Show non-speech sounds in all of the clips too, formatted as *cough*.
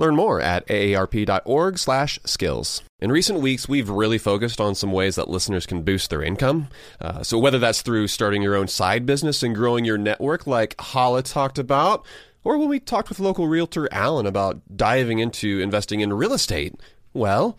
Learn more at aarp.org/skills. In recent weeks, we've really focused on some ways that listeners can boost their income. Uh, so whether that's through starting your own side business and growing your network, like Hala talked about, or when we talked with local realtor Alan about diving into investing in real estate, well.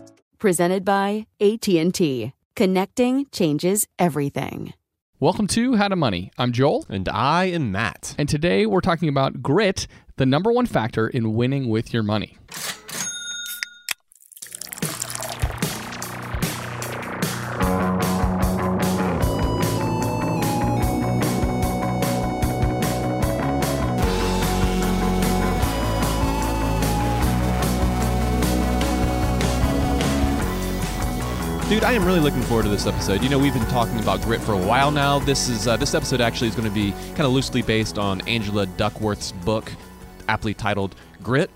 presented by AT&T. Connecting changes everything. Welcome to How to Money. I'm Joel. And I am Matt. And today we're talking about grit, the number one factor in winning with your money. I am really looking forward to this episode. You know, we've been talking about grit for a while now. This is uh, this episode actually is going to be kind of loosely based on Angela Duckworth's book, aptly titled Grit.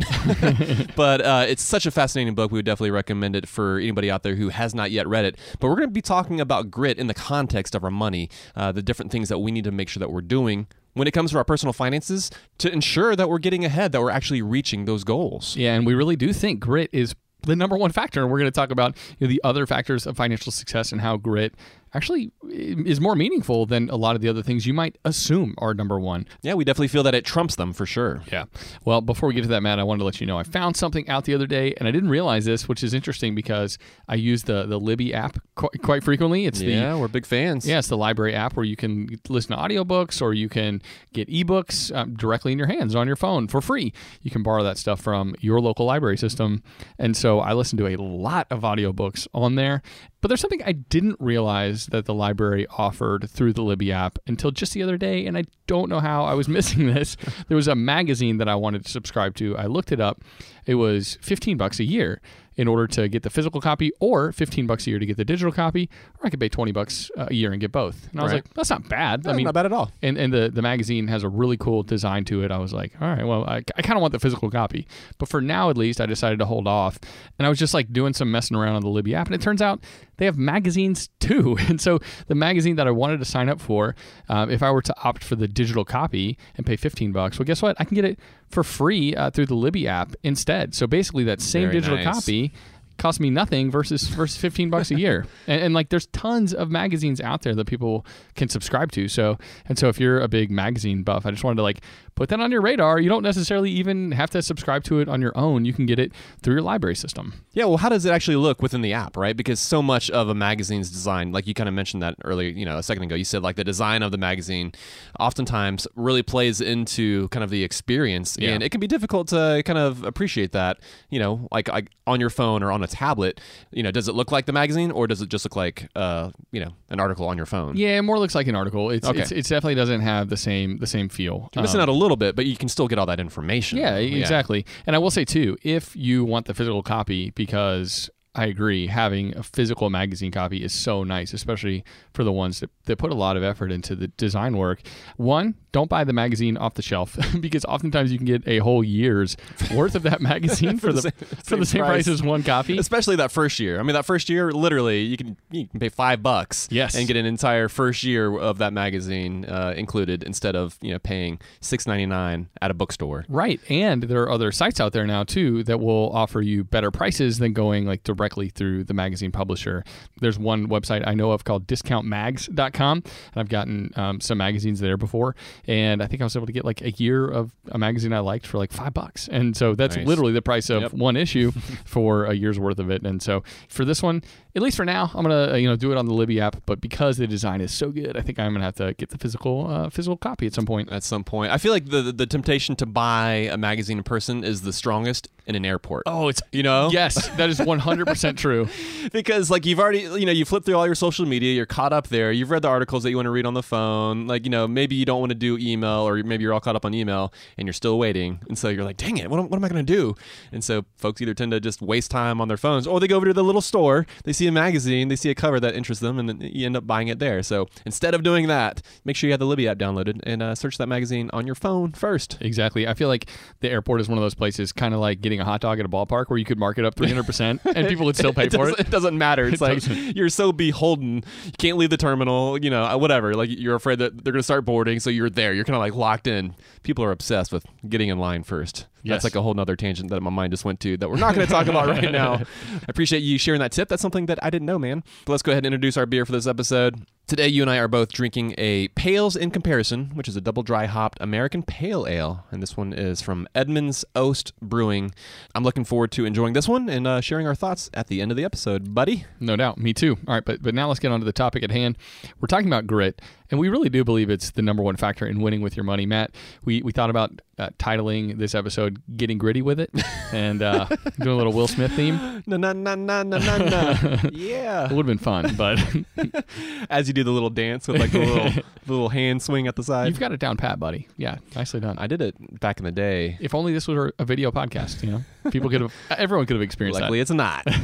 *laughs* but uh, it's such a fascinating book. We would definitely recommend it for anybody out there who has not yet read it. But we're going to be talking about grit in the context of our money, uh, the different things that we need to make sure that we're doing when it comes to our personal finances to ensure that we're getting ahead, that we're actually reaching those goals. Yeah, and we really do think grit is the number one factor. And we're going to talk about you know, the other factors of financial success and how grit actually is more meaningful than a lot of the other things you might assume are number one. Yeah, we definitely feel that it trumps them for sure. Yeah. Well, before we get to that, Matt, I wanted to let you know I found something out the other day, and I didn't realize this, which is interesting because I use the the Libby app quite, quite frequently. It's yeah, the we're big fans. Yeah, it's the library app where you can listen to audiobooks or you can get ebooks um, directly in your hands on your phone for free. You can borrow that stuff from your local library system, and so I listen to a lot of audiobooks on there, but there's something I didn't realize that the library offered through the Libby app until just the other day, and I don't know how I was *laughs* missing this. there was a magazine that I wanted to subscribe to. I looked it up. It was 15 bucks a year in order to get the physical copy or 15 bucks a year to get the digital copy or I could pay 20 bucks a year and get both. And I was Right. like, that's not bad. No, I mean, not bad at all. and, and the, the magazine has a really cool design to it. I was like, all right, well, I, I kind of want the physical copy. But for now, at least, I decided to hold off. And I was just like doing some messing around on the Libby app. And it turns out they have magazines too. *laughs* And so the magazine that I wanted to sign up for, um, if I were to opt for the digital copy and pay 15 bucks, well, guess what? I can get it for free uh, through the Libby app instead. So basically, that same Very digital nice. copy cost me nothing versus versus 15 bucks a year *laughs* and, and like there's tons of magazines out there that people can subscribe to so and so if you're a big magazine buff i just wanted to like put that on your radar you don't necessarily even have to subscribe to it on your own you can get it through your library system Yeah, well, how does it actually look within the app, right? Because so much of a magazine's design, like you kind of mentioned that earlier, you know, a second ago, you said like the design of the magazine oftentimes really plays into kind of the experience. Yeah. And it can be difficult to kind of appreciate that, you know, like, like on your phone or on a tablet, you know, does it look like the magazine or does it just look like, uh, you know, an article on your phone? Yeah, it more looks like an article. It's, Okay. it's it definitely doesn't have the same the same feel. You're missing Um, out a little bit, but you can still get all that information. Yeah, exactly. And I will say too, if you want the physical copy, because I agree, having a physical magazine copy is so nice, especially for the ones that, that put a lot of effort into the design work. One, don't buy the magazine off the shelf *laughs* because oftentimes you can get a whole year's worth of that magazine *laughs* for, For the, the for same- the same same price price. as one copy. Especially that first year. I mean, that first year, literally, you can you can pay five bucks, Yes. and get an entire first year of that magazine uh, included instead of you know paying six ninety nine at a bookstore. Right. And there are other sites out there now too that will offer you better prices than going like directly through the magazine publisher. There's one website I know of called discountmags.com and I've gotten um, some magazines there before and I think I was able to get like a year of a magazine I liked for like 5 bucks. And so that's Nice. literally the price of Yep. one issue *laughs* for a year's worth of it. And so for this one, at least for now, I'm going to you know do it on the Libby app, but because the design is so good, I think I'm going to have to get the physical uh, physical copy at some point. At some point, I feel like the the temptation to buy a magazine in person is the strongest in an airport. Oh, it's you know, Yes, that is 100% true. *laughs* because like you've already you know you flip through all your social media you're caught up there you've read the articles that you want to read on the phone like you know maybe you don't want to do email or maybe you're all caught up on email and you're still waiting and so you're like dang it what, am- what am i going to do and so folks either tend to just waste time on their phones or they go over to the little store they see a magazine they see a cover that interests them and then you end up buying it there so instead of doing that make sure you have the libby app downloaded and uh, search that magazine on your phone first Exactly. I feel like the airport is one of those places, kind of like getting a hot dog at a ballpark, where you could mark it up 300% *laughs* and people would still pay it for it. it doesn't matter. It's It like doesn't. you're so beholden. You can't leave the terminal. You know, uh, whatever. Like you're afraid that they're going to start boarding, so you're there. You're kind of like locked in. People are obsessed with getting in line first. Yes. That's like a whole nother tangent that my mind just went to that we're not going to talk about right *laughs* now. I appreciate you sharing that tip. That's something that I didn't know, man. But let's go ahead and introduce our beer for this episode. Today, you and I are both drinking a Pales in Comparison, which is a double dry hopped American Pale Ale. And this one is from Edmund's Oast Brewing. I'm looking forward to enjoying this one and uh, sharing our thoughts at the end of the episode, buddy. No doubt. Me too. All right, but but now let's get on to the topic at hand. We're talking about grit, and we really do believe it's the number one factor in winning with your money. Matt, we, we thought about uh, titling this episode "Getting Gritty with It" and uh, *laughs* doing a little Will Smith theme. Na na na na na na. *laughs* Yeah. It would have been fun, but *laughs* As you do the little dance with like the little *laughs* the little hand swing at the side. you've got it down pat, buddy. Yeah, nicely done. I did it back in the day. if only this was a video podcast, you know, people could have, *laughs* everyone could have experienced Luckily, it's not. *laughs*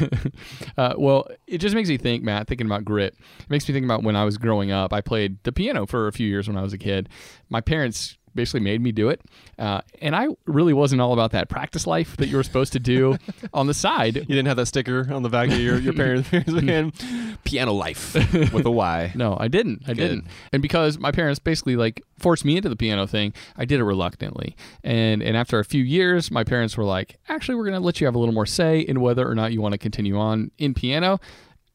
Uh, well, it just makes me think, Matt, thinking about grit. It makes me think about when I was growing up. I played the piano for a few years when I was a kid. My parents basically made me do it, uh, and I really wasn't all about that practice life that you were supposed to do *laughs* on the side. You didn't have that sticker on the back of your, your parents' *laughs* hand. Piano life with a Y. *laughs* No, I didn't. I didn't. And because my parents basically like forced me into the piano thing, I did it reluctantly. And and after a few years, my parents were like, "Actually, we're going to let you have a little more say in whether or not you want to continue on in piano."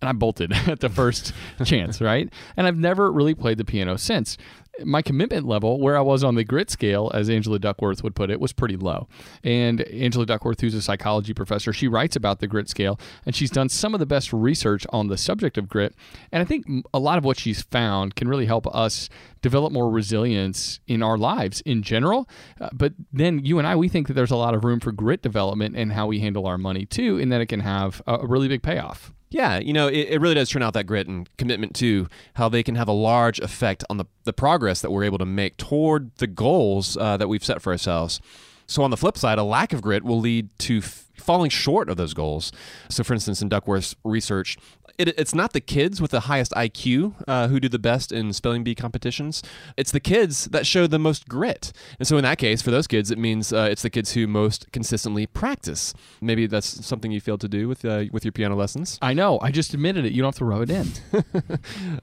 And I bolted at the first chance, right? And I've never really played the piano since. My commitment level, where I was on the grit scale, as Angela Duckworth would put it, was pretty low. And Angela Duckworth, who's a psychology professor, she writes about the grit scale, and she's done some of the best research on the subject of grit. And I think a lot of what she's found can really help us develop more resilience in our lives in general. Uh, but then you and I, we think that there's a lot of room for grit development and how we handle our money too, and that it can have a, a really big payoff. Yeah, you know, it, it really does turn out that grit and commitment to how they can have a large effect on the, the progress that we're able to make toward the goals uh, that we've set for ourselves. So, on the flip side, a lack of grit will lead to falling short of those goals. So, for instance, in Duckworth's research, it, it's not the kids with the highest IQ uh, who do the best in spelling bee competitions. It's the kids that show the most grit. And so, in that case, for those kids, it means uh, it's the kids who most consistently practice. Maybe that's something you failed to do with uh, with your piano lessons. I know. I just admitted it. You don't have to rub it in. *laughs*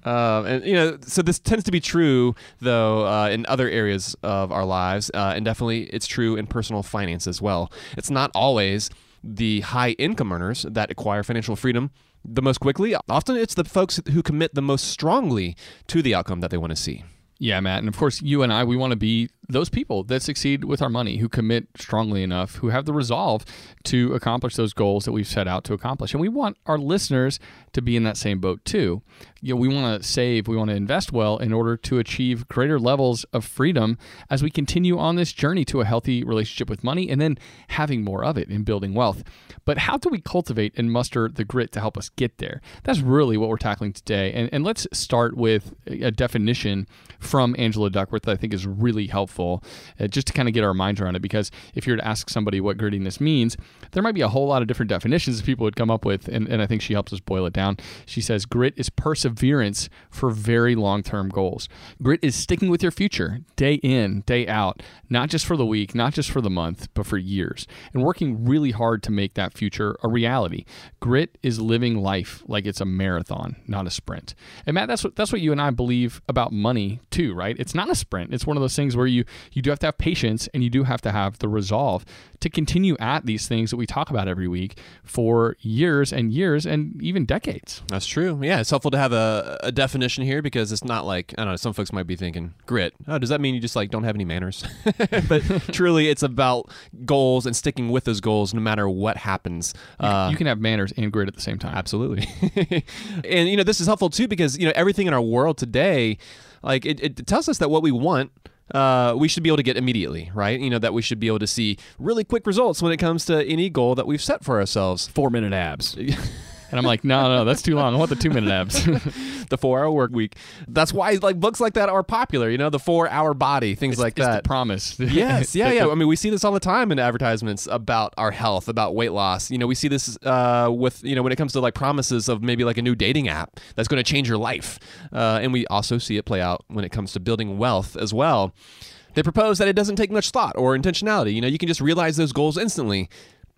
Um, and you know, so this tends to be true though uh, in other areas of our lives, uh, and definitely it's true in personal finance as well. It's not always the high income earners that acquire financial freedom the most quickly. Often, it's the folks who commit the most strongly to the outcome that they want to see. Yeah, Matt. And of course, you and I, we want to be those people that succeed with our money, who commit strongly enough, who have the resolve to accomplish those goals that we've set out to accomplish. And we want our listeners to be in that same boat too. You know, we want to save, we want to invest well in order to achieve greater levels of freedom as we continue on this journey to a healthy relationship with money and then having more of it in building wealth. But how do we cultivate and muster the grit to help us get there? That's really what we're tackling today. And, and let's start with a definition from Angela Duckworth that I think is really helpful uh, just to kind of get our minds around it. Because if you were to ask somebody what grittiness means, there might be a whole lot of different definitions that people would come up with. And, and I think she helps us boil it down. She says grit is perseverance for very long term goals. Grit is sticking with your future day in, day out, not just for the week, not just for the month, but for years, and working really hard to make that future a reality. Grit is living life like it's a marathon, not a sprint. And Matt, that's what that's what you and I believe about money too, right? It's not a sprint. It's one of those things where you you do have to have patience and you do have to have the resolve to continue at these things that we talk about every week for years and years and even decades. That's true. Yeah, it's helpful to have a, a definition here because it's not like I don't know. Some folks might be thinking grit. Oh, does that mean you just like don't have any manners? *laughs* but truly, it's about goals and sticking with those goals no matter what happens. Uh, you can have manners and grit at the same time. Absolutely. *laughs* and you know this is helpful too because you know everything in our world today, like it, it tells us that what we want uh, we should be able to get immediately, right? You know, that we should be able to see really quick results when it comes to any goal that we've set for ourselves. Four minute abs. *laughs* And I'm like, no, no, that's too long. I want the two minute abs. *laughs* the four hour work week. That's why like books like that are popular. You know, the four hour body, things it's, like it's that. Promise. *laughs* yes, yeah, yeah. I mean, we see this all the time in advertisements about our health, about weight loss. You know, we see this uh, with you know when it comes to like promises of maybe like a new dating app that's going to change your life, uh, and we also see it play out when it comes to building wealth as well. They propose that it doesn't take much thought or intentionality. You know, you can just realize those goals instantly.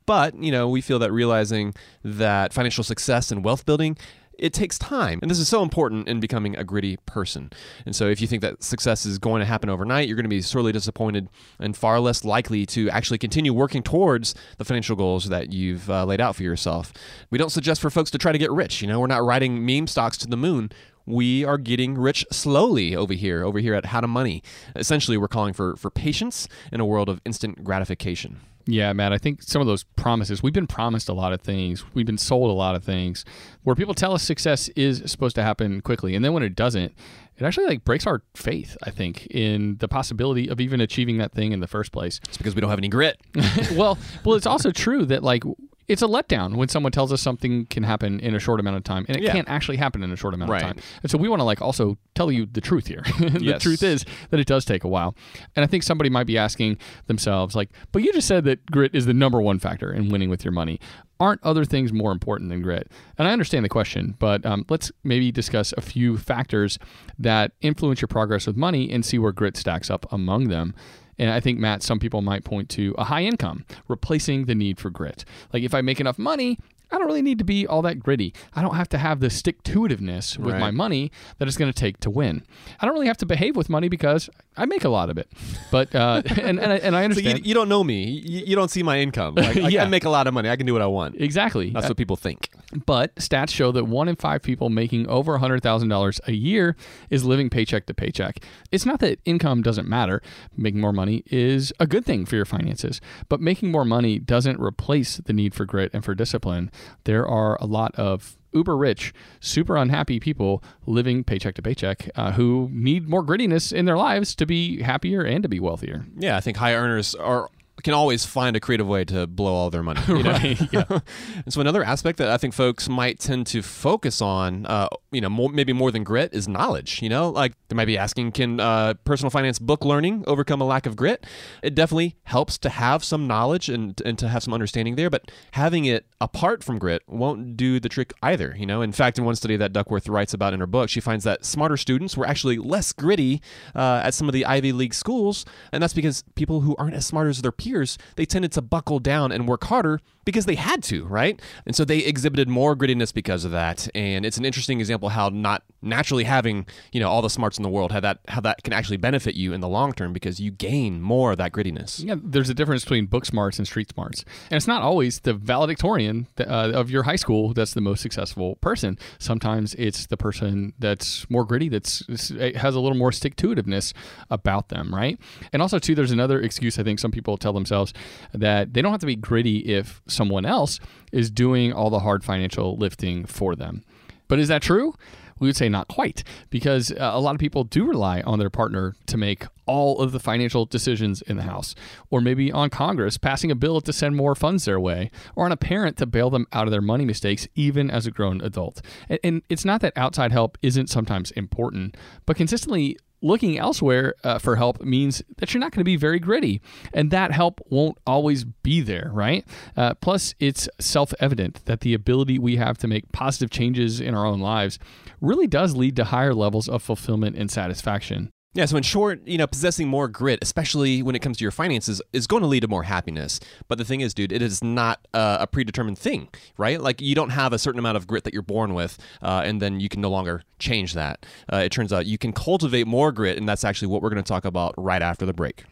But, you know, we feel that realizing that financial success and wealth building it takes time. And this is so important in becoming a gritty person. And so if you think that success is going to happen overnight, you're going to be sorely disappointed and far less likely to actually continue working towards the financial goals that you've uh, laid out for yourself. We don't suggest for folks to try to get rich. You know, we're not riding meme stocks to the moon we are getting rich slowly over here, over here at How to Money. Essentially, we're calling for, for patience in a world of instant gratification. Yeah, Matt, I think some of those promises, we've been promised a lot of things. We've been sold a lot of things where people tell us success is supposed to happen quickly. And then when it doesn't, it actually like breaks our faith, I think, in the possibility of even achieving that thing in the first place. It's because we don't have any grit. *laughs* well, well, it's also true that like it's a letdown when someone tells us something can happen in a short amount of time and it yeah. can't actually happen in a short amount right. of time. And so we want to like also tell you the truth here. *laughs* the yes. truth is that it does take a while. And I think somebody might be asking themselves like, "But you just said that grit is the number one factor in winning with your money. Aren't other things more important than grit?" And I understand the question, but um, let's maybe discuss a few factors that influence your progress with money and see where grit stacks up among them. And I think, Matt, some people might point to a high income, replacing the need for grit. Like if I make enough money, I don't really need to be all that gritty. I don't have to have the stick to itiveness with right. my money that it's going to take to win. I don't really have to behave with money because I make a lot of it. But uh, *laughs* and, and, I, and I understand. So you, you, don't know me. You, you, don't see my income. Like, yeah. *laughs* I, I make a lot of money. I can do what I want. Exactly. That's uh, what people think. But stats show that one in five people making over $100,000 a year is living paycheck to paycheck. It's not that income doesn't matter. Making more money is a good thing for your finances. But making more money doesn't replace the need for grit and for discipline there are a lot of uber rich, super unhappy people living paycheck to paycheck uh, who need more grittiness in their lives to be happier and to be wealthier. Yeah, I think high earners are can always find a creative way to blow all their money. You know? *laughs* right. Yeah. *laughs* and so another aspect that I think folks might tend to focus on, uh, you know, more, maybe more than grit, is knowledge. You know, like they might be asking, can uh, personal finance book learning overcome a lack of grit? It definitely helps to have some knowledge and and to have some understanding there, but having it apart from grit won't do the trick either. You know, in fact, in one study that Duckworth writes about in her book, she finds that smarter students were actually less gritty uh, at some of the Ivy League schools, and that's because people who aren't as smart as their peers, they tended to buckle down and work harder because they had to, right? And so they exhibited more grittiness because of that. And it's an interesting example how not naturally having you know all the smarts in the world, how that how that can actually benefit you in the long term because you gain more of that grittiness. Yeah, there's a difference between book smarts and street smarts, and it's not always the valedictorian uh, of your high school that's the most successful person. Sometimes it's the person that's more gritty, that's has a little more stick to itiveness about them, right? And also too, there's another excuse I think some people tell themselves that they don't have to be gritty if someone else is doing all the hard financial lifting for them. But is that true? We would say not quite, because uh, a lot of people do rely on their partner to make all of the financial decisions in the house, or maybe on Congress passing a bill to send more funds their way, or on a parent to bail them out of their money mistakes, even as a grown adult. And, and it's not that outside help isn't sometimes important, but consistently looking elsewhere uh, for help means that you're not going to be very gritty, and that help won't always be there, right? Uh, plus, it's self evident that the ability we have to make positive changes in our own lives really does lead to higher levels of fulfillment and satisfaction. Yeah, so in short, you know, possessing more grit, especially when it comes to your finances, is going to lead to more happiness. But the thing is, dude, it is not uh, a predetermined thing, right? Like you don't have a certain amount of grit that you're born with, uh, and then you can no longer change that. Uh, it turns out you can cultivate more grit, and that's actually what we're going to talk about right after the break.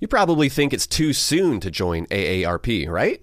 You probably think it's too soon to join AARP, right?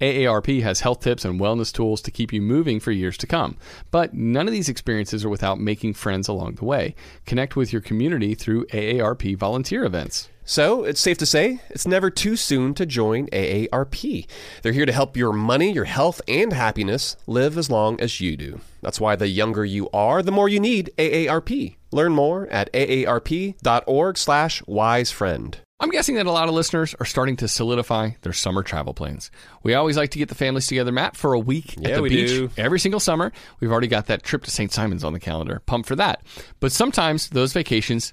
AARP has health tips and wellness tools to keep you moving for years to come. But none of these experiences are without making friends along the way. Connect with your community through AARP volunteer events. So, it's safe to say it's never too soon to join AARP. They're here to help your money, your health, and happiness live as long as you do. That's why the younger you are, the more you need AARP. Learn more at aarp.org/wisefriend. I'm guessing that a lot of listeners are starting to solidify their summer travel plans. We always like to get the families together, Matt, for a week Yeah, at the we beach do. every single summer. We've already got that trip to St. Simons on the calendar. Pumped for that. But sometimes those vacations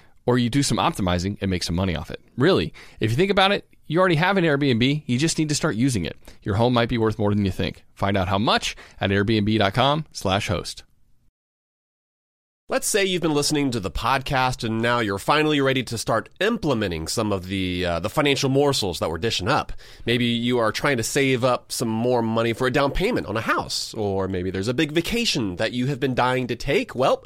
or you do some optimizing and make some money off it. Really, if you think about it, you already have an Airbnb, you just need to start using it. Your home might be worth more than you think. Find out how much at airbnb.com/host. Let's say you've been listening to the podcast and now you're finally ready to start implementing some of the uh, the financial morsels that we're dishing up. Maybe you are trying to save up some more money for a down payment on a house, or maybe there's a big vacation that you have been dying to take. Well,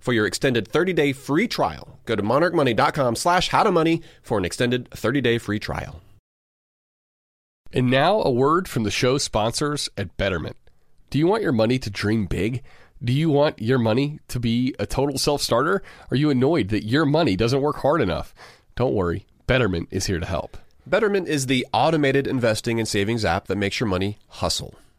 for your extended 30 day free trial. Go to monarchmoney.com slash how to money for an extended 30 day free trial. And now a word from the show sponsors at Betterment. Do you want your money to dream big? Do you want your money to be a total self starter? Are you annoyed that your money doesn't work hard enough? Don't worry, Betterment is here to help. Betterment is the automated investing and savings app that makes your money hustle.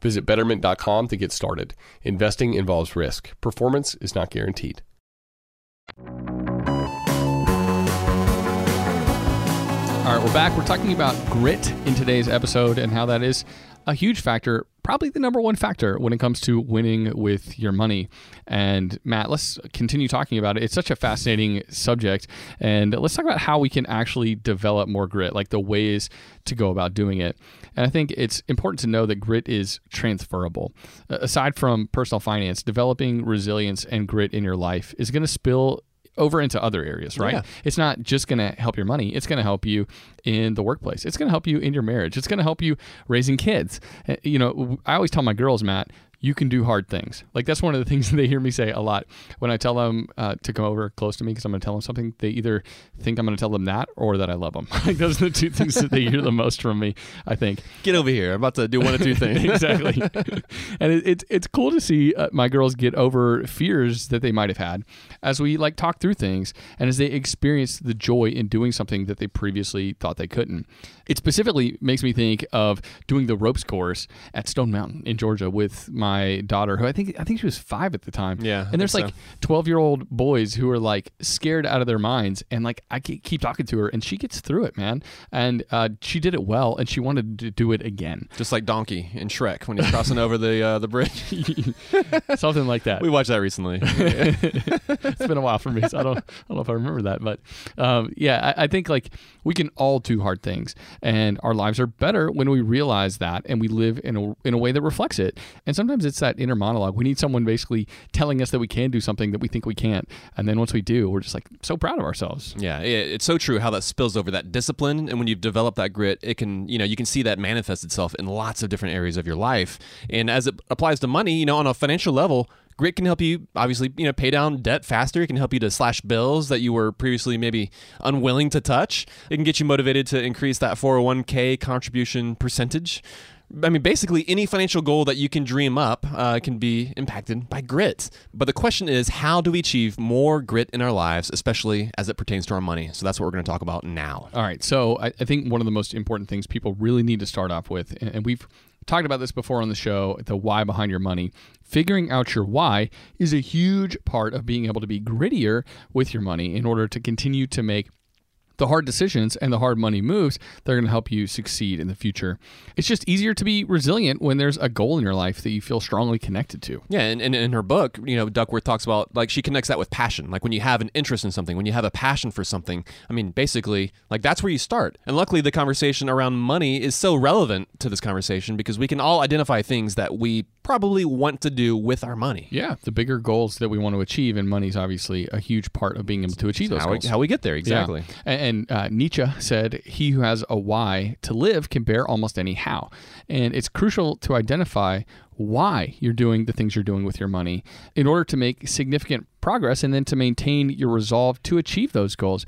Visit betterment.com to get started. Investing involves risk. Performance is not guaranteed. All right, we're back. We're talking about grit in today's episode and how that is a huge factor, probably the number one factor when it comes to winning with your money. And Matt, let's continue talking about it. It's such a fascinating subject. And let's talk about how we can actually develop more grit, like the ways to go about doing it. And I think it's important to know that grit is transferable. Aside from personal finance, developing resilience and grit in your life is going to spill over into other areas, right? Yeah. It's not just going to help your money. It's going to help you in the workplace. It's going to help you in your marriage. It's going to help you raising kids. Uh, You know, I always tell my girls, Matt, you can do hard things. Like that's one of the things *laughs* they hear me say a lot when I tell them uh, to come over close to me because I'm going to tell them something. They either think I'm going to tell them that or that I love them. *laughs* like those are the two things that they hear the most from me. I think. Get over here. I'm about to do one of two things. *laughs* exactly. and it, it's it's cool to see uh, my girls get over fears that they might have had as we like talk through things and as they experience the joy in doing something that they previously thought they couldn't. It specifically makes me think of doing the ropes course at Stone Mountain in Georgia with my daughter, who I think I think she was five at the time. Yeah, and there's like 12 year old boys who are like scared out of their minds, and like I keep talking to her, and she gets through it, man. And uh, she did it well, and she wanted to do it again. Just like Donkey in Shrek when he's crossing over the uh, the bridge. *laughs* something like that. we watched that recently. *laughs* it's been a while for me, so I don't, I don't know if I remember that. But um, yeah, I, I think like we can all do hard things, and our lives are better when we realize that and we live in a in a way that reflects it. And sometimes it's that inner monologue. We need someone basically telling us that we can do something that we think we can't, and then once we do, we're just like so proud of ourselves. Yeah, it's so true how that spills over that discipline, and when you've developed that grit, it can you know you can see that manifest itself in lots of different areas of your life. And as it applies to money, you know, on a financial level, grit can help you obviously you know pay down debt faster. It can help you to slash bills that you were previously maybe unwilling to touch. It can get you motivated to increase that 401k contribution percentage. I mean, basically, any financial goal that you can dream up uh, can be impacted by grit. But the question is, how do we achieve more grit in our lives, especially as it pertains to our money? So that's what we're going to talk about now. All right. So I, I think one of the most important things people really need to start off with, and, and we've talked about this before on the show, the why behind your money. Figuring out your why is a huge part of being able to be grittier with your money in order to continue to make the hard decisions and the hard money moves that are going to help you succeed in the future. It's just easier to be resilient when there's a goal in your life that you feel strongly connected to. Yeah, and, and in her book, you know, Duckworth talks about like she connects that with passion. Like when you have an interest in something, when you have a passion for something, I mean, basically, like that's where you start. And luckily, the conversation around money is so relevant to this conversation because we can all identify things that we probably want to do with our money. Yeah, the bigger goals that we want to achieve, and money is obviously a huge part of being able to achieve those How we, goals. how we get there, exactly. Yeah. And, and uh, Nietzsche said, He who has a why to live can bear almost any how. And it's crucial to identify why you're doing the things you're doing with your money in order to make significant progress and then to maintain your resolve to achieve those goals.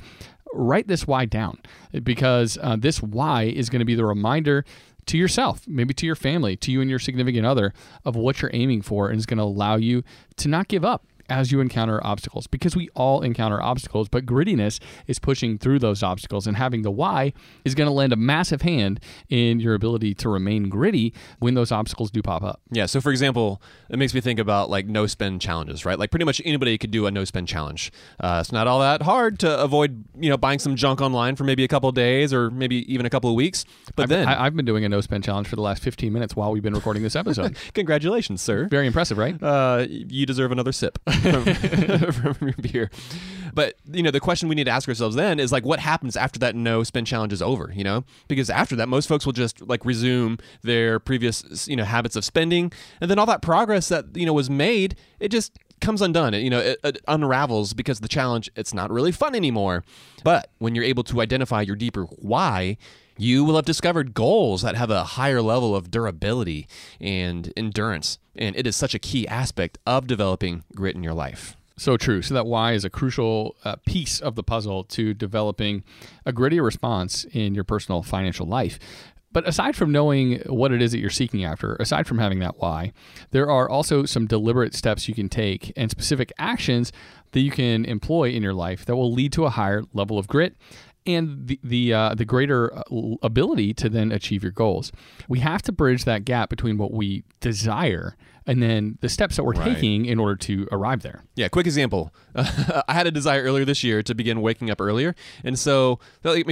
Write this why down because uh, this why is going to be the reminder to yourself, maybe to your family, to you and your significant other of what you're aiming for, and is going to allow you to not give up as you encounter obstacles because we all encounter obstacles, but grittiness is pushing through those obstacles. And having the why is going to lend a massive hand in your ability to remain gritty when those obstacles do pop up. Yeah. So, for example, it makes me think about like no spend challenges, right? Like pretty much anybody could do a no spend challenge. Uh, it's not all that hard to avoid, you know, buying some junk online for maybe a couple of days or maybe even a couple of weeks. But I've, then, I, I've been doing a no spend challenge for the last 15 minutes while we've been recording this episode. *laughs* congratulations, sir. Very impressive, right? uh, you deserve another sip *laughs* from, *laughs* *laughs* from your beer. But you know, the question we need to ask ourselves then is like, what happens after that no spend challenge is over? You know, because after that, most folks will just like resume their previous you know habits of spending, and then all that progress that you know was made, it just comes undone. It, you know, it, it unravels because the challenge it's not really fun anymore. But when you're able to identify your deeper why, you will have discovered goals that have a higher level of durability and endurance. And it is such a key aspect of developing grit in your life. So true. So that why is a crucial uh, piece of the puzzle to developing a grittier response in your personal financial life. But aside from knowing what it is that you're seeking after, aside from having that why, there are also some deliberate steps you can take and specific actions that you can employ in your life that will lead to a higher level of grit and the the, uh, the greater uh, ability to then achieve your goals. We have to bridge that gap between what we desire and then the steps that we're Right. taking in order to arrive there. Yeah, quick example. *laughs* I had a desire earlier this year to begin waking up earlier. And so,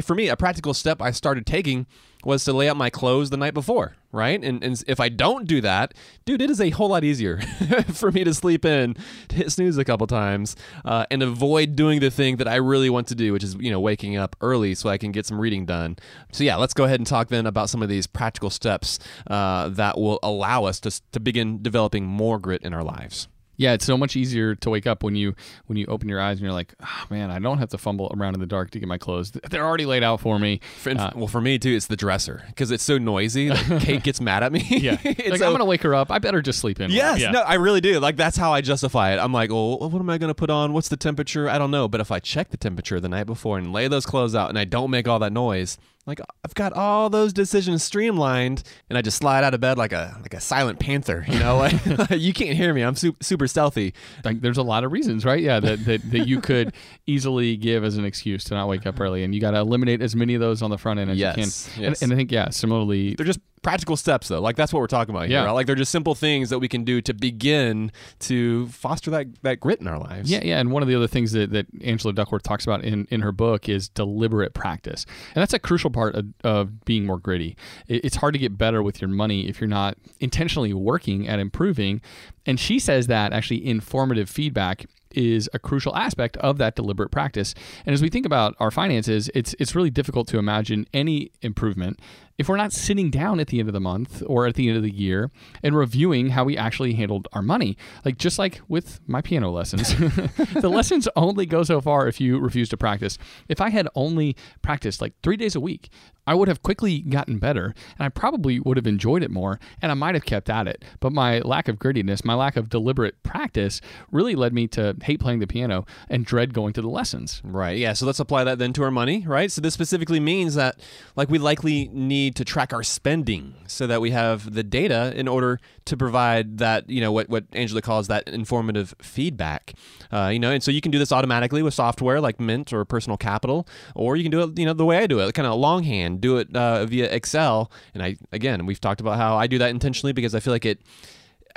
for me, a practical step I started taking was to lay out my clothes the night before, right? And, and if I don't do that, dude, it is a whole lot easier *laughs* for me to sleep in, to hit snooze a couple times, uh, and avoid doing the thing that I really want to do, which is, you know, waking up early so I can get some reading done. So, yeah, let's go ahead and talk then about some of these practical steps uh, that will allow us to, to begin developing more grit in our lives. Yeah, it's so much easier to wake up when you when you open your eyes and you're like, oh, man, I don't have to fumble around in the dark to get my clothes. They're already laid out for me. For, Uh, well, for me too, it's the dresser because it's so noisy. Like, *laughs* Kate gets mad at me. yeah, *laughs* like so- I'm gonna wake her up. I better just sleep in. Yes, yeah. no, I really do. Like that's how I justify it. I'm like, well, what am I going to put on? What's the temperature? I don't know. But if I check the temperature the night before and lay those clothes out, and I don't make all that noise, like I've got all those decisions streamlined, and I just slide out of bed like a like a silent panther. You know, *laughs* *laughs* like you can't hear me. I'm su- super stealthy. like there's a lot of reasons, right? Yeah, that, that, that you could *laughs* easily give as an excuse to not wake up early, and you got to eliminate as many of those on the front end as Yes, you can. yes. And, and I think yeah, similarly, They're just practical steps though. Like that's what we're talking about here. Yeah. right? Like they're just simple things that we can do to begin to foster that that grit in our lives. Yeah, yeah, and one of the other things that, that Angela Duckworth talks about in, in her book is deliberate practice, and that's a crucial part of, of being more gritty. It, it's hard to get better with your money if you're not intentionally working at improving, and she says that actually informative feedback is a crucial aspect of that deliberate practice. And as we think about our finances, it's it's really difficult to imagine any improvement if we're not sitting down at the end of the month or at the end of the year and reviewing how we actually handled our money. Like just like with my piano lessons, *laughs* the *laughs* lessons only go so far if you refuse to practice. If I had only practiced like 3 days a week, I would have quickly gotten better and I probably would have enjoyed it more and I might have kept at it. But my lack of grittiness, my lack of deliberate practice really led me to hate playing the piano and dread going to the lessons. Right. Yeah. So let's apply that then to our money, right? So this specifically means that, like, we likely need to track our spending so that we have the data in order to provide that, you know, what what Angela calls that informative feedback. Uh, you know, and so you can do this automatically with software like Mint or Personal Capital, or you can do it, you know, the way I do it, kind of longhand, do it uh, via Excel. And I, again, we've talked about how I do that intentionally because I feel like it.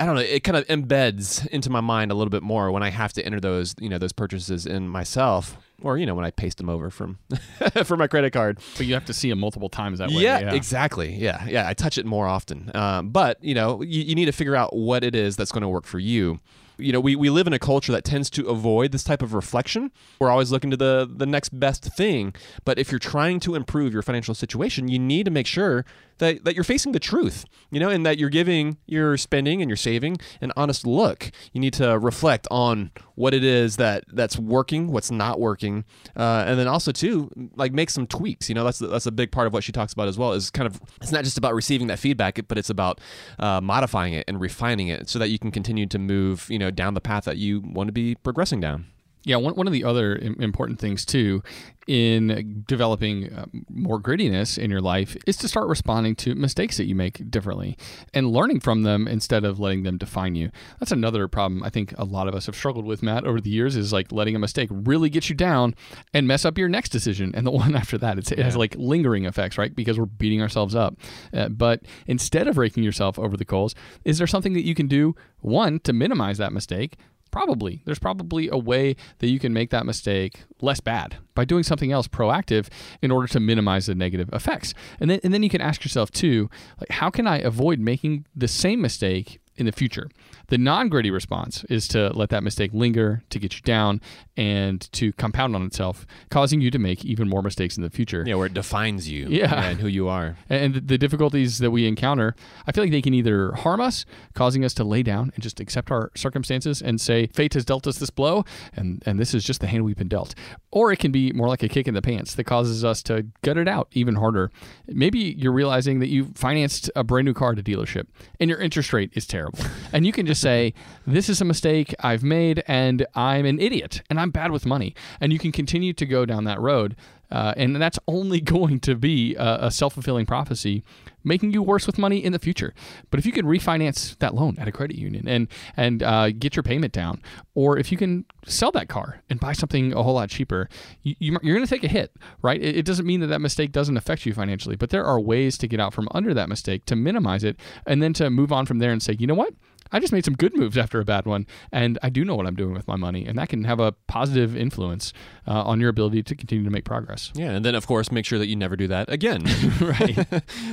I don't know. It kind of embeds into my mind a little bit more when I have to enter those, you know, those purchases in myself, or you know, when I paste them over from *laughs* from my credit card. But you have to see them multiple times that way. Yeah, exactly. Yeah, yeah. I touch it more often. Um, but you know, you, you need to figure out what it is that's going to work for you. You know, we, we live in a culture that tends to avoid this type of reflection. We're always looking to the the next best thing. But if you're trying to improve your financial situation, you need to make sure that, that you're facing the truth, you know, and that you're giving your spending and your saving an honest look. You need to reflect on what it is that that's working, what's not working, uh, and then also too, like make some tweaks. You know, that's that's a big part of what she talks about as well. Is kind of it's not just about receiving that feedback, but it's about uh, modifying it and refining it so that you can continue to move, you know, down the path that you want to be progressing down. Yeah, one, one of the other important things too in developing uh, more grittiness in your life is to start responding to mistakes that you make differently and learning from them instead of letting them define you. That's another problem I think a lot of us have struggled with, Matt, over the years is like letting a mistake really get you down and mess up your next decision and the *laughs* one after that. It's, it has like lingering effects, right? Because we're beating ourselves up. Uh, but instead of raking yourself over the coals, is there something that you can do, one, to minimize that mistake? Probably. There's probably a way that you can make that mistake less bad by doing something else proactive in order to minimize the negative effects. And then and then you can ask yourself too, like how can I avoid making the same mistake in the future? The non-gritty response is to let that mistake linger, to get you down, and to compound on itself, causing you to make even more mistakes in the future. Yeah, where it defines you Yeah. and who you are. *laughs* And the- the difficulties that we encounter, I feel like they can either harm us, causing us to lay down and just accept our circumstances and say, fate has dealt us this blow, and, and this is just the hand we've been dealt. Or it can be more like a kick in the pants that causes us to gut it out even harder. Maybe you're realizing that you financed a brand new car at a dealership and your interest rate is terrible. And you can just say, this is a mistake I've made and I'm an idiot and I'm bad with money. And you can continue to go down that road Uh, and that's only *laughs* going to be a, a self fulfilling prophecy, making you worse with money in the future. But if you can refinance that loan at a credit union and and uh, get your payment down, or if you can sell that car and buy something a whole lot cheaper, you, are going to take a hit, right? It, it doesn't mean that that mistake doesn't affect you financially, but there are ways to get out from under that mistake to minimize it, and then to move on from there and say, you know what? I just made some good moves after a bad one, and I do know what I'm doing with my money, and that can have a positive influence uh, on your ability to continue to make progress. Yeah, and then of course make sure that you never do that again. *laughs* *laughs* right.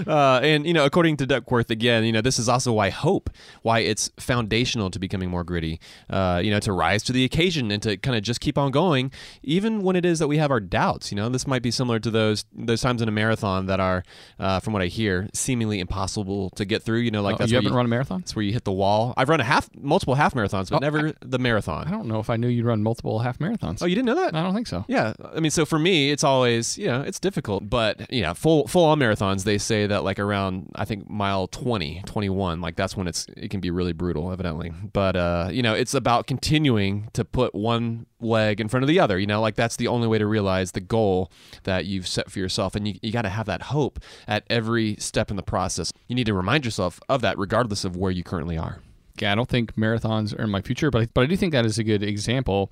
uh, and you know, according to Duckworth, again, you know, this is also why hope, why it's foundational to becoming more gritty. Uh, you know, to rise to the occasion and to kind of just keep on going, even when it is that we have our doubts. You know, this might be similar to those those times in a marathon that are, uh, from what I hear, seemingly impossible to get through. You know, like Oh, that's you haven't run a marathon? That's where you hit the wall. I've run a half, multiple half marathons, but Oh, never the marathon. I don't know if I knew you'd run multiple half marathons. Oh, you didn't know that? I don't think so. Yeah, I mean, so for me, it's always you know it's difficult, but you know, full full on marathons, they say that like around I think mile 20, 21, like that's when it's it can be really brutal, evidently. But uh, you know, it's about continuing to put one leg in front of the other. You know, like that's the only way to realize the goal that you've set for yourself, and you you got to have that hope at every step in the process. You need to remind yourself of that, regardless of where you currently are. Yeah, I don't think marathons are in my future, but I, but I do think that is a good example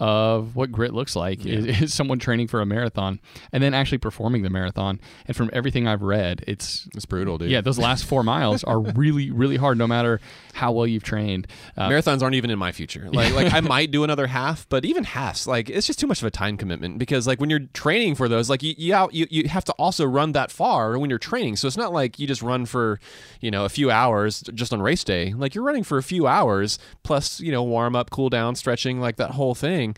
of what grit looks like is, *laughs* is someone training for a marathon and then actually performing the marathon. And from everything I've read, it's It's brutal, dude. yeah, those last four miles are *laughs* really really hard, no matter how well you've trained. Uh, Marathons aren't even in my future. Like, like I *laughs* might do another half, but even halves, like it's just too much of a time commitment. Because like when you're training for those, like you you, out, you you have to also run that far when you're training. So it's not like you just run for, you know, a few hours just on race day. Like you're running for a few hours plus you know warm up, cool down, stretching, like that whole thing.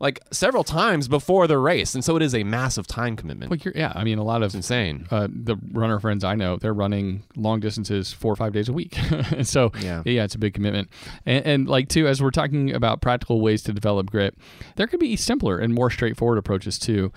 Like several times before the race, and so it is a massive time commitment. Well, you're, yeah, I mean, a lot of It's insane. uh, the runner friends I know, they're running long distances four or five days a week. and *laughs* so, Yeah. yeah. it's a big commitment. And, and like, too, as we're talking about practical ways to develop grit, there could be simpler and more straightforward approaches, too.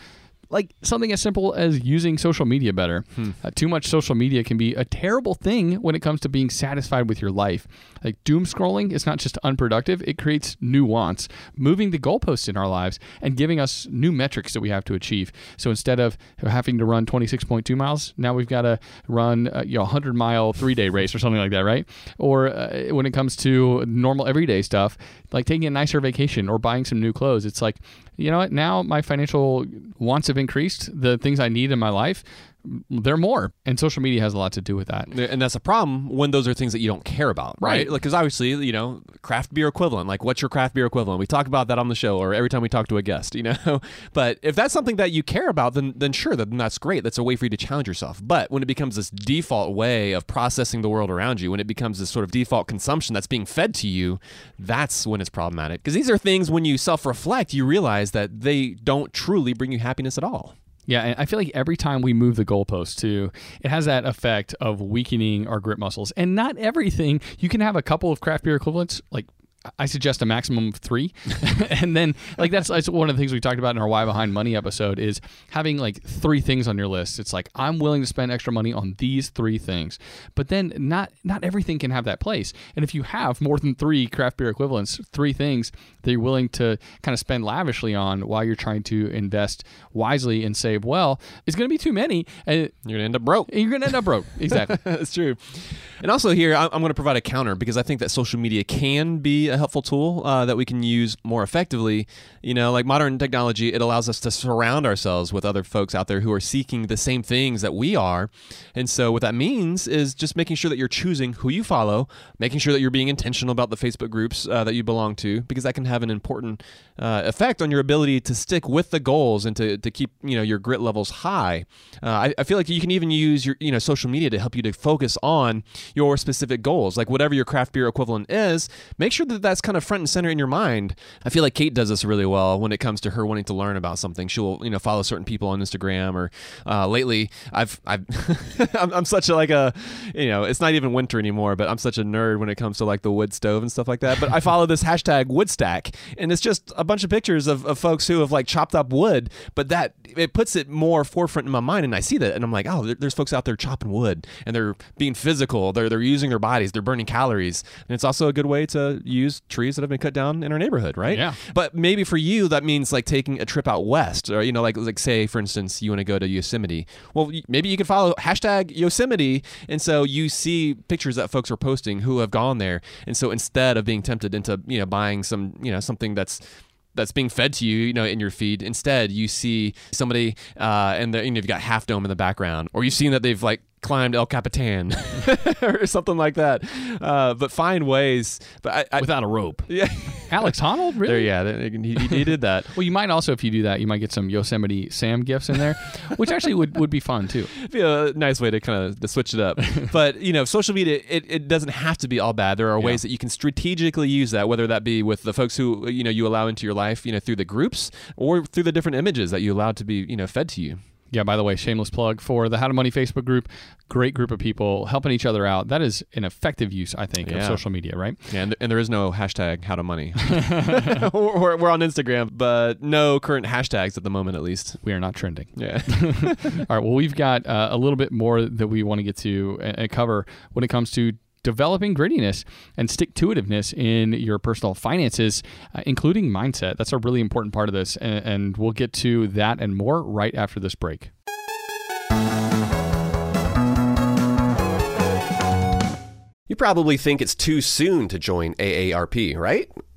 Like something as simple as using social media better. Uh, too much social media can be a terrible thing when it comes to being satisfied with your life. Like doom scrolling is not just unproductive, it creates new wants, moving the goalposts in our lives and giving us new metrics that we have to achieve. So instead of having to run 26.2 miles, now we've got to run uh, you know a 100 mile three day race or something like that, right? Or uh, when it comes to normal everyday stuff, like taking a nicer vacation or buying some new clothes, it's like, you know what? Now my financial wants have increased. The things I need in my life, they're more. And social media has a lot to do with that. and that's a problem when those are things that you don't care about, right? Right. Like, because obviously, you know, craft beer equivalent. Like, what's your craft beer equivalent? We talk about that on the show, or every time we talk to a guest, you know. *laughs* but if that's something that you care about, then then sure, then that's great. That's a way for you to challenge yourself. But when it becomes this default way of processing the world around you, when it becomes this sort of default consumption that's being fed to you, that's when it's problematic. Because these are things when you self-reflect, you realize that they don't truly bring you happiness at all. Yeah, and I feel like every time we move the goalpost too, it has that effect of weakening our grip muscles. And not everything. You can have a couple of craft beer equivalents, like I suggest a maximum of three, *laughs* and then like that's, that's one of the things we talked about in our Why Behind Money episode is having like three things on your list. It's like I'm willing to spend extra money on these three things, but then not not everything can have that place. And if you have more than three craft beer equivalents, three things that you're willing to kind of spend lavishly on while you're trying to invest wisely and save well, it's going to be too many, and You're gonna end up broke. you're going to end up broke. Exactly. *laughs* That's true. And also here, I'm going to provide a counter because I think that social media can be a helpful tool uh, that we can use more effectively. You know, like modern technology, it allows us to surround ourselves with other folks out there who are seeking the same things that we are. And so, what that means is just making sure that you're choosing who you follow, making sure that you're being intentional about the Facebook groups uh, that you belong to, because that can have an important uh, effect on your ability to stick with the goals and to, to keep you know your grit levels high. Uh, I, I feel like you can even use your you know social media to help you to focus on your specific goals, like whatever your craft beer equivalent is. Make sure that that's kind of front and center in your mind. I feel like Kate does this really well when it comes to her wanting to learn about something. She'll you know follow certain people on Instagram or uh, lately I've I've *laughs* I'm, I'm such a like a you know it's not even winter anymore, but I'm such a nerd when it comes to like the wood stove and stuff like that. But I follow this hashtag Woodstack, and it's just a bunch of pictures of, of folks who have like chopped up wood, but that it puts it more forefront in my mind, and I see that, and I'm like, oh, there- there's folks out there chopping wood, and they're being physical, they're they're using their bodies, they're burning calories, and it's also a good way to use use trees that have been cut down in our neighborhood, right? Yeah. But maybe for you, that means like taking a trip out west, or you know, like like say for instance, you want to go to Yosemite. Well, maybe you could follow hashtag Yosemite, and so you see pictures that folks are posting who have gone there, and so instead of being tempted into you know buying some you know something that's that's being fed to you, you know, in your feed. Instead, you see somebody, uh, and you know, you've got Half Dome in the background, or you've seen that they've like climbed El Capitan *laughs* or something like that. Uh, but find ways. But I, I without a rope. yeah, *laughs* Alex Honnold, really? there, yeah, he, he did that. *laughs* Well, you might also, if you do that, you might get some Yosemite Sam gifts in there, which actually would, would be fun too. be a nice way to kind of to switch it up. but you know, social media it, it doesn't have to be all bad. There are ways that you can strategically use that, whether that be with the folks who you know you allow into your life, you know, through the groups or through the different images that you allow to be you know fed to you. Yeah, by the way, shameless plug for the How to Money Facebook group. Great group of people helping each other out. That is an effective use, I think, of social media, right? Yeah, and, and there is no hashtag how to money. *laughs* *laughs* we're, we're on Instagram, but no current hashtags at the moment, at least. We are not trending. Yeah. *laughs* All right. Well, we've got uh, a little bit more that we want to get to and, and cover when it comes to developing grittiness and stick to itiveness in your personal finances, uh, including mindset. That's a really important part of this. And, and we'll get to that and more right after this break. You probably think it's too soon to join AARP, right?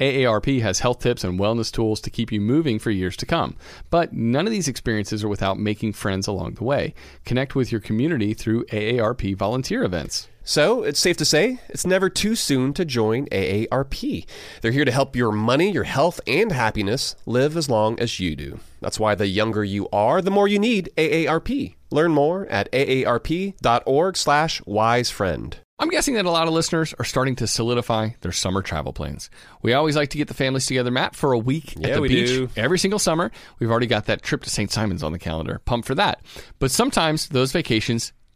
AARP has health tips and wellness tools to keep you moving for years to come. But none of these experiences are without making friends along the way. Connect with your community through AARP volunteer events. So, it's safe to say it's never too soon to join AARP. They're here to help your money, your health, and happiness live as long as you do. That's why the younger you are, the more you need AARP. Learn more at aarp.org/wisefriend. I'm guessing that a lot of listeners are starting to solidify their summer travel plans. We always like to get the families together, Matt, for a week Yeah, at the we beach do. every single summer. We've already got that trip to St. Simons on the calendar. Pumped for that. But sometimes those vacations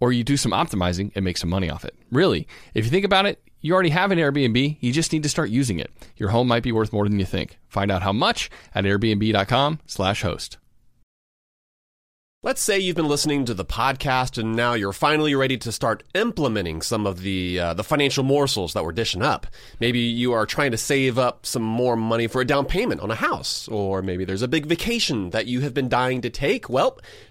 or you do some optimizing and make some money off it. Really, if you think about it, you already have an Airbnb, you just need to start using it. Your home might be worth more than you think. Find out how much at airbnb.com/host. Let's say you've been listening to the podcast and now you're finally ready to start implementing some of the uh, the financial morsels that we're dishing up. Maybe you are trying to save up some more money for a down payment on a house, or maybe there's a big vacation that you have been dying to take. Well,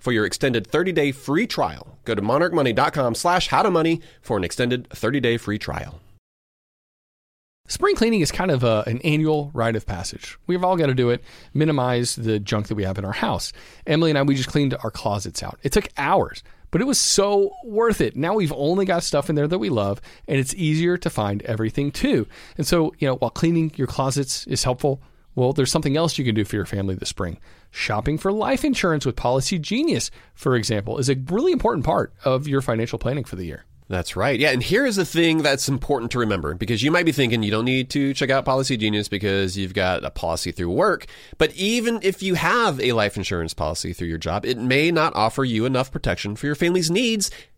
for your extended 30 day free trial. Go to monarchmoney.com slash how to money for an extended 30 day free trial. Spring cleaning is kind of a, an annual rite of passage. We've all got to do it, minimize the junk that we have in our house. Emily and I, we just cleaned our closets out. It took hours, but it was so worth it. Now we've only got stuff in there that we love, and it's easier to find everything too. And so, you know, while cleaning your closets is helpful, well, there's something else you can do for your family this spring. Shopping for life insurance with Policy Genius, for example, is a really important part of your financial planning for the year. That's right. Yeah, and here is the thing that's important to remember because you might be thinking you don't need to check out Policy Genius because you've got a policy through work. But even if you have a life insurance policy through your job, it may not offer you enough protection for your family's needs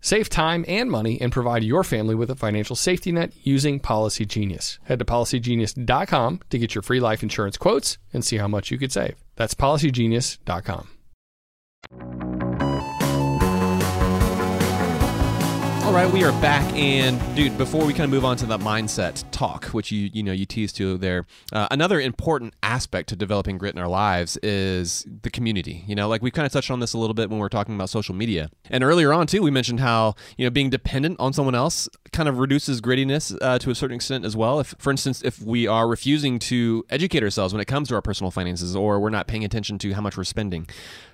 Save time and money and provide your family with a financial safety net using Policy Genius. Head to policygenius.com to get your free life insurance quotes and see how much you could save. That's policygenius.com. All right, we are back, and dude, before we kind of move on to that mindset talk, which you you know you teased to there, uh, another important aspect to developing grit in our lives is the community. You know, like we kind of touched on this a little bit when we were talking about social media, and earlier on too, we mentioned how you know being dependent on someone else kind of reduces grittiness uh, to a certain extent as well. If, for instance, if we are refusing to educate ourselves when it comes to our personal finances, or we're not paying attention to how much we're spending.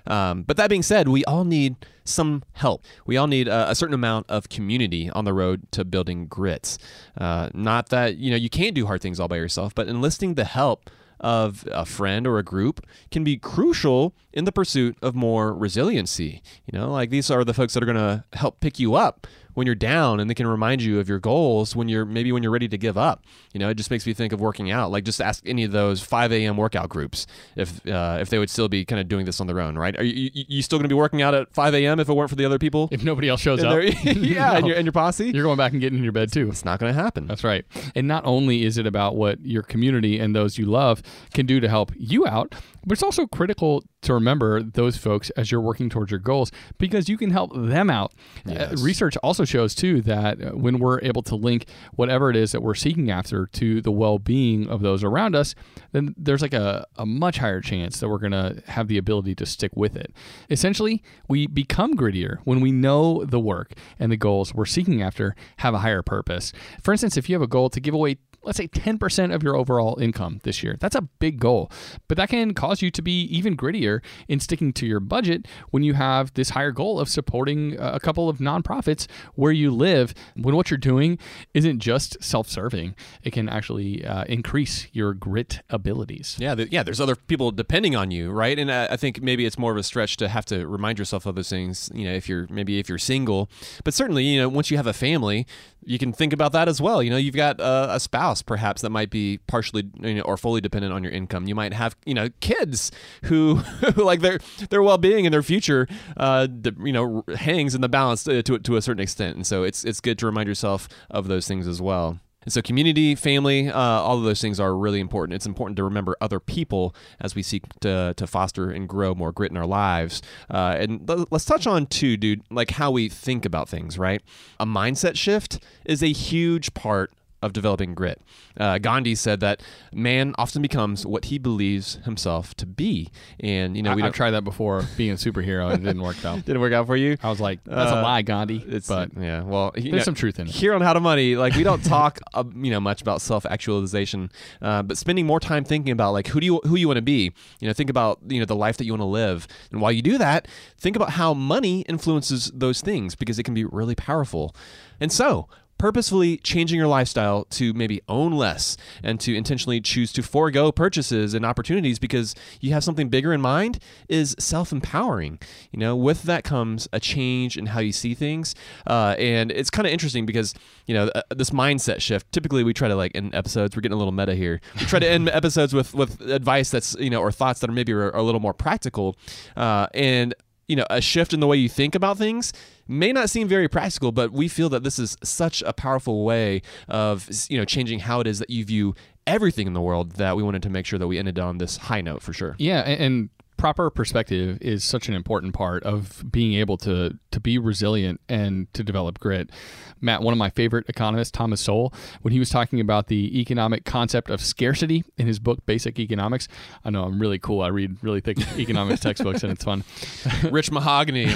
Um, but that being said, we all need some help. We all need a, a, certain amount of community on the road to building grits. Uh, not that you know you can't do hard things all by yourself, but enlisting the help of a friend or a group can be crucial in the pursuit of more resiliency. You know, like these are the folks that are going to help pick you up when you're down and they can remind you of your goals when you're maybe when you're ready to give up. You know, it just makes me think of working out. Like just ask any of those 5 a.m. workout groups if uh, if they would still be kind of doing this on their own, right? Are you, you, you still going to be working out at 5 a.m. if it weren't for the other people? If nobody else shows up. *laughs* yeah, and, *laughs* your, and your posse? You're going back and getting in your bed too. it's not going to happen. That's right. And not only is it about what your community and those you love can do to help you out, but it's also critical to remember those folks as you're working towards your goals because you can help them out. Uh, research also shows too that uh, when we're able to link whatever it is that we're seeking after to the well-being of those around us, then there's like a, a much higher chance that we're going to have the ability to stick with it. Essentially, we become grittier when we know the work and the goals we're seeking after have a higher purpose. For instance, if you have a goal to give away let's say 10% of your overall income this year. That's a big goal, but that can cause you to be even grittier in sticking to your budget when you have this higher goal of supporting uh, a couple of nonprofits where you live. When what you're doing isn't just self serving, it can actually uh, increase your grit abilities. Yeah, the, yeah. There's other people depending on you, right? And I, I think maybe it's more of a stretch to have to remind yourself of those things. You know, if you're maybe if you're single, but certainly, you know, once you have a family, you can think about that as well. You know, you've got uh, a spouse perhaps that might be partially you know, or fully dependent on your income. You might have you know kids who, *laughs* like their their well being and their future, uh, you know, hangs in the balance uh, to to a certain extent. And so it's it's good to remind yourself of those things as well. And so, community, family, uh, all of those things are really important. It's important to remember other people as we seek to, to foster and grow more grit in our lives. Uh, and let's touch on, too, dude, like how we think about things, right? A mindset shift is a huge part of developing grit. Uh, Gandhi said that man often becomes what he believes himself to be. And, you know, I, we I've tried that before, being a superhero, and it didn't work out. Did it work out for you? I was like, that's Uh, a lie, Gandhi. It's but yeah. Well, there's know, some truth in it. here on How to Money, like we don't talk, *laughs* uh, you know, much about self actualization, uh, but spending more time thinking about like who do you who you want to be. You know, think about you know the life that you want to live, and while you do that, think about how money influences those things because it can be really powerful. And so, purposefully changing your lifestyle to maybe own less and to intentionally choose to forego purchases and opportunities because you have something bigger in mind is self-empowering. You know with that comes a change in how you see things. Uh, and it's kind of interesting because you know uh, this mindset shift typically we try to like end episodes we're getting a little meta here. We try to end *laughs* episodes with with advice that's you know or thoughts that are maybe are, are a little more practical. Uh, and you know a shift in the way you think about things may not seem very practical but we feel that this is such a powerful way of you know changing how it is that you view everything in the world that we wanted to make sure that we ended on this high note for sure. Yeah, and, proper perspective is such an important part of being able to to be resilient and to develop grit. Matt, one of my favorite economists, Thomas Sowell, when he was talking about the economic concept of scarcity in his book Basic Economics, I know I'm really cool. I read really thick *laughs* economics textbooks and it's fun. *laughs* rich mahogany *laughs*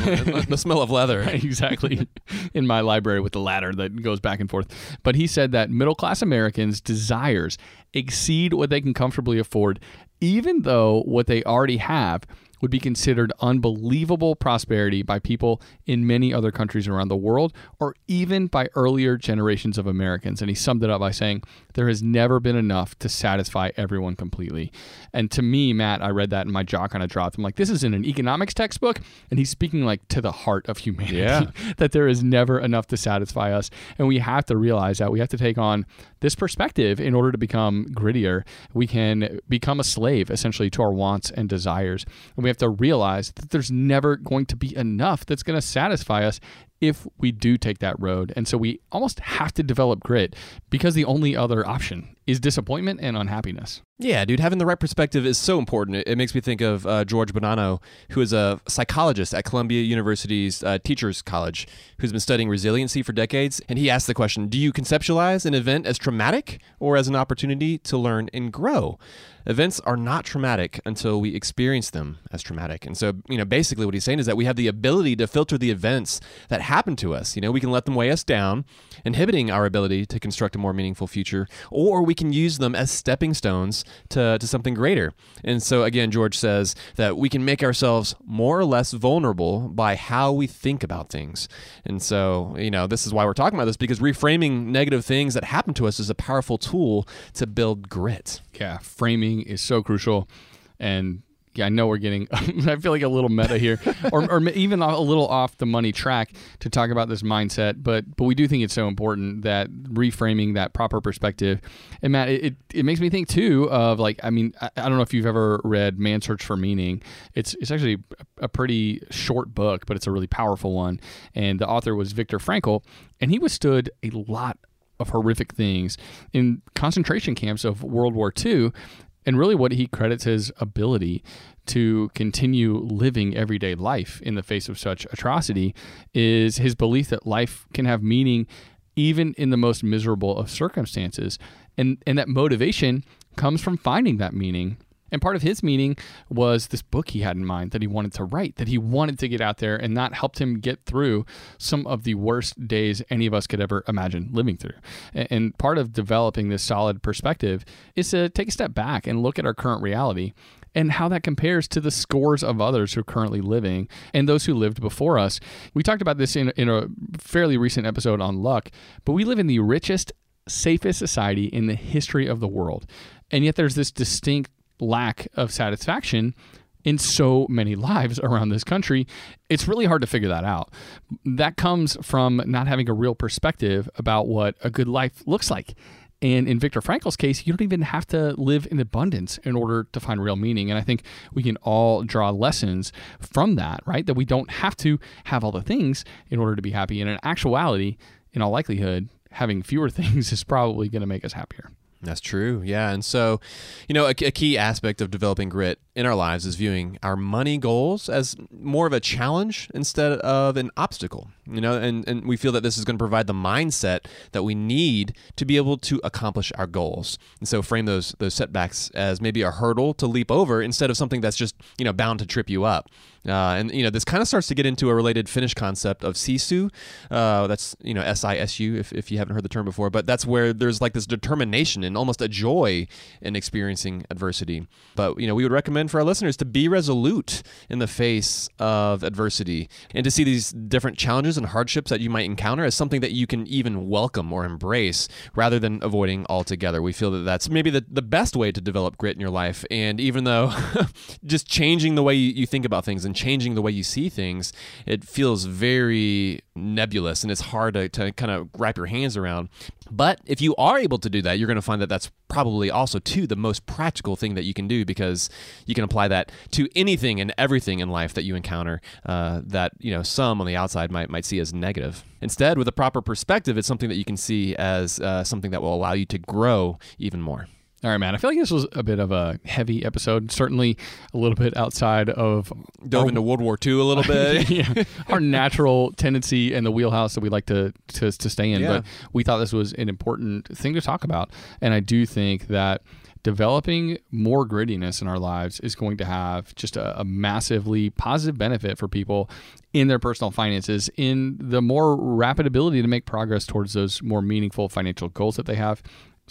the smell of leather exactly. in my library with the ladder that goes back and forth. But he said that middle class Americans' desires exceed what they can comfortably afford, even though what they already have would be considered unbelievable prosperity by people in many other countries around the world or even by earlier generations of Americans. And he summed it up by saying, There has never been enough to satisfy everyone completely. And to me, Matt, I read that and my jaw kind of dropped. I'm like, This is in an economics textbook. And he's speaking like to the heart of humanity Yeah. *laughs* that there is never enough to satisfy us. And we have to realize that we have to take on this perspective in order to become grittier. We can become a slave essentially to our wants and desires. And we have to realize that there's never going to be enough that's going to satisfy us if we do take that road. And so we almost have to develop grit because the only other option is disappointment and unhappiness. Yeah, dude, having the right perspective is so important. It, makes me think of uh, George Bonanno, who is a psychologist at Columbia University's uh, Teachers College, who's been studying resiliency for decades. And he asked the question Do you conceptualize an event as traumatic or as an opportunity to learn and grow? Events are not traumatic until we experience them as traumatic. And so, you know, basically what he's saying is that we have the ability to filter the events that happen to us. You know, we can let them weigh us down, inhibiting our ability to construct a more meaningful future, or we can use them as stepping stones to, to something greater. And so, again, George says that we can make ourselves more or less vulnerable by how we think about things. And so, you know, this is why we're talking about this because reframing negative things that happen to us is a powerful tool to build grit. Yeah, framing is so crucial. And yeah, I know we're getting, *laughs* I feel like a little meta here, or, or even a little off the money track to talk about this mindset. But but we do think it's so important that reframing that proper perspective. And Matt, it, it, it makes me think too of like, I mean, I, I don't know if you've ever read Man's Search for Meaning. It's it's actually a pretty short book, but it's a really powerful one. And the author was Viktor Frankl, and he withstood a lot of horrific things in concentration camps of World War II. And really, what he credits his ability to continue living everyday life in the face of such atrocity is his belief that life can have meaning even in the most miserable of circumstances. And, and that motivation comes from finding that meaning and part of his meaning was this book he had in mind that he wanted to write, that he wanted to get out there, and that helped him get through some of the worst days any of us could ever imagine living through. And part of developing this solid perspective is to take a step back and look at our current reality and how that compares to the scores of others who are currently living and those who lived before us. We talked about this in, in a fairly recent episode on luck, but we live in the richest, safest society in the history of the world. And yet there's this distinct lack of satisfaction in so many lives around this country, it's really hard to figure that out. That comes from not having a real perspective about what a good life looks like. And in Viktor Frankl's case, you don't even have to live in abundance in order to find real meaning. And I think we can all draw lessons from that, right? That we don't have to have all the things in order to be happy. And in actuality, in all likelihood, having fewer *laughs* things is probably going to make us happier. That's true. Yeah. And so, you know, a, a, key aspect of developing grit in our lives is viewing our money goals as more of a challenge instead of an obstacle. You know, and, and we feel that this is going to provide the mindset that we need to be able to accomplish our goals. And so frame those those setbacks as maybe a hurdle to leap over instead of something that's just, you know, bound to trip you up. Uh, and you know this kind of starts to get into a related Finnish concept of sisu. Uh, that's you know S I S U if, if you haven't heard the term before. But that's where there's like this determination and almost a joy in experiencing adversity. But you know we would recommend for our listeners to be resolute in the face of adversity and to see these different challenges and hardships that you might encounter as something that you can even welcome or embrace rather than avoiding altogether. We feel that that's maybe the, the best way to develop grit in your life. And even though *laughs* just changing the way you, you think about things and changing the way you see things, it feels very nebulous and it's hard to, to kind of wrap your hands around. But if you are able to do that, you're going to find that that's probably also too the most practical thing that you can do because you can apply that to anything and everything in life that you encounter uh, that you know some on the outside might might see as negative. Instead, with a proper perspective, it's something that you can see as uh, something that will allow you to grow even more. All right, man. I feel like this was a bit of a heavy episode. Certainly a little bit outside of Dove our- into World War II a little *laughs* bit. yeah, our *laughs* natural tendency and the wheelhouse that we like to to, to stay in. Yeah. But we thought this was an important thing to talk about, and I do think that developing more grittiness in our lives is going to have just a, a massively positive benefit for people in their personal finances in the more rapid ability to make progress towards those more meaningful financial goals that they have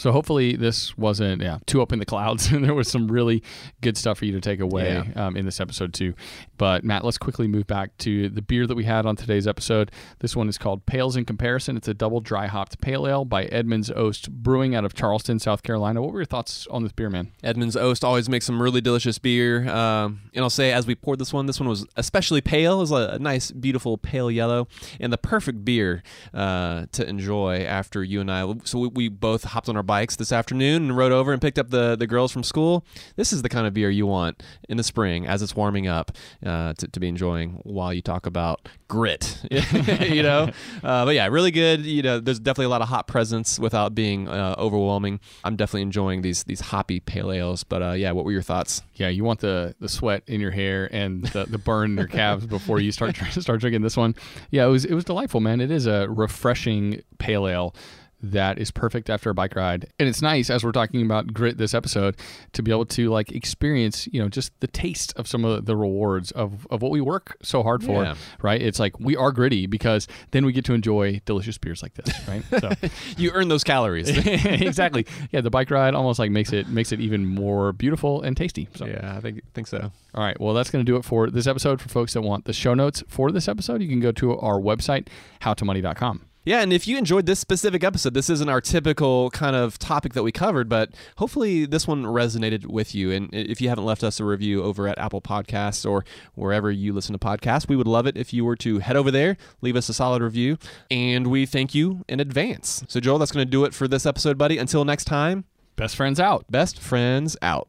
so hopefully this wasn't yeah too up in the clouds *laughs* and there was some really good stuff for you to take away um, in this episode too but matt let's quickly move back to the beer that we had on today's episode this one is called pales in comparison it's a double dry hopped pale ale by Edmund's Oast brewing out of charleston south carolina what were your thoughts on this beer man Edmund's Oast always makes some really delicious beer. Um, and I'll say, as we poured this one, this one was especially pale. It was a, a nice, beautiful pale yellow, and the perfect beer uh, to enjoy after you and I. So we, we both hopped on our bikes this afternoon and rode over and picked up the, the girls from school. This is the kind of beer you want in the spring as it's warming up uh, to, to be enjoying while you talk about grit. *laughs* you know, uh, but yeah, really good. You know, there's definitely a lot of hop presence without being uh, overwhelming. I'm definitely enjoying these these hoppy pale ales. But uh, yeah, what were your thoughts? yeah you want the the sweat in your hair and the, the burn in your calves before you start *laughs* start drinking this one yeah it was it was delightful man it is a refreshing pale ale that is perfect after a bike ride and it's nice as we're talking about grit this episode to be able to like experience you know just the taste of some of the rewards of, of what we work so hard for Yeah. right it's like we are gritty because then we get to enjoy delicious beers like this right so *laughs* You earn those calories. *laughs* exactly yeah the bike ride almost like makes it makes it even more beautiful and tasty so yeah, I think think so. all right. Well, that's going to do it for this episode. For folks that want the show notes for this episode, you can go to our website, howtomoney.com. Yeah, and if you enjoyed this specific episode, this isn't our typical kind of topic that we covered, but hopefully this one resonated with you. And if you haven't left us a review over at Apple Podcasts or wherever you listen to podcasts, we would love it if you were to head over there, leave us a solid review, and we thank you in advance. So, Joel, that's going to do it for this episode, buddy. Until next time, Best friends out. best friends out.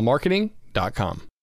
upswellmarketing.com.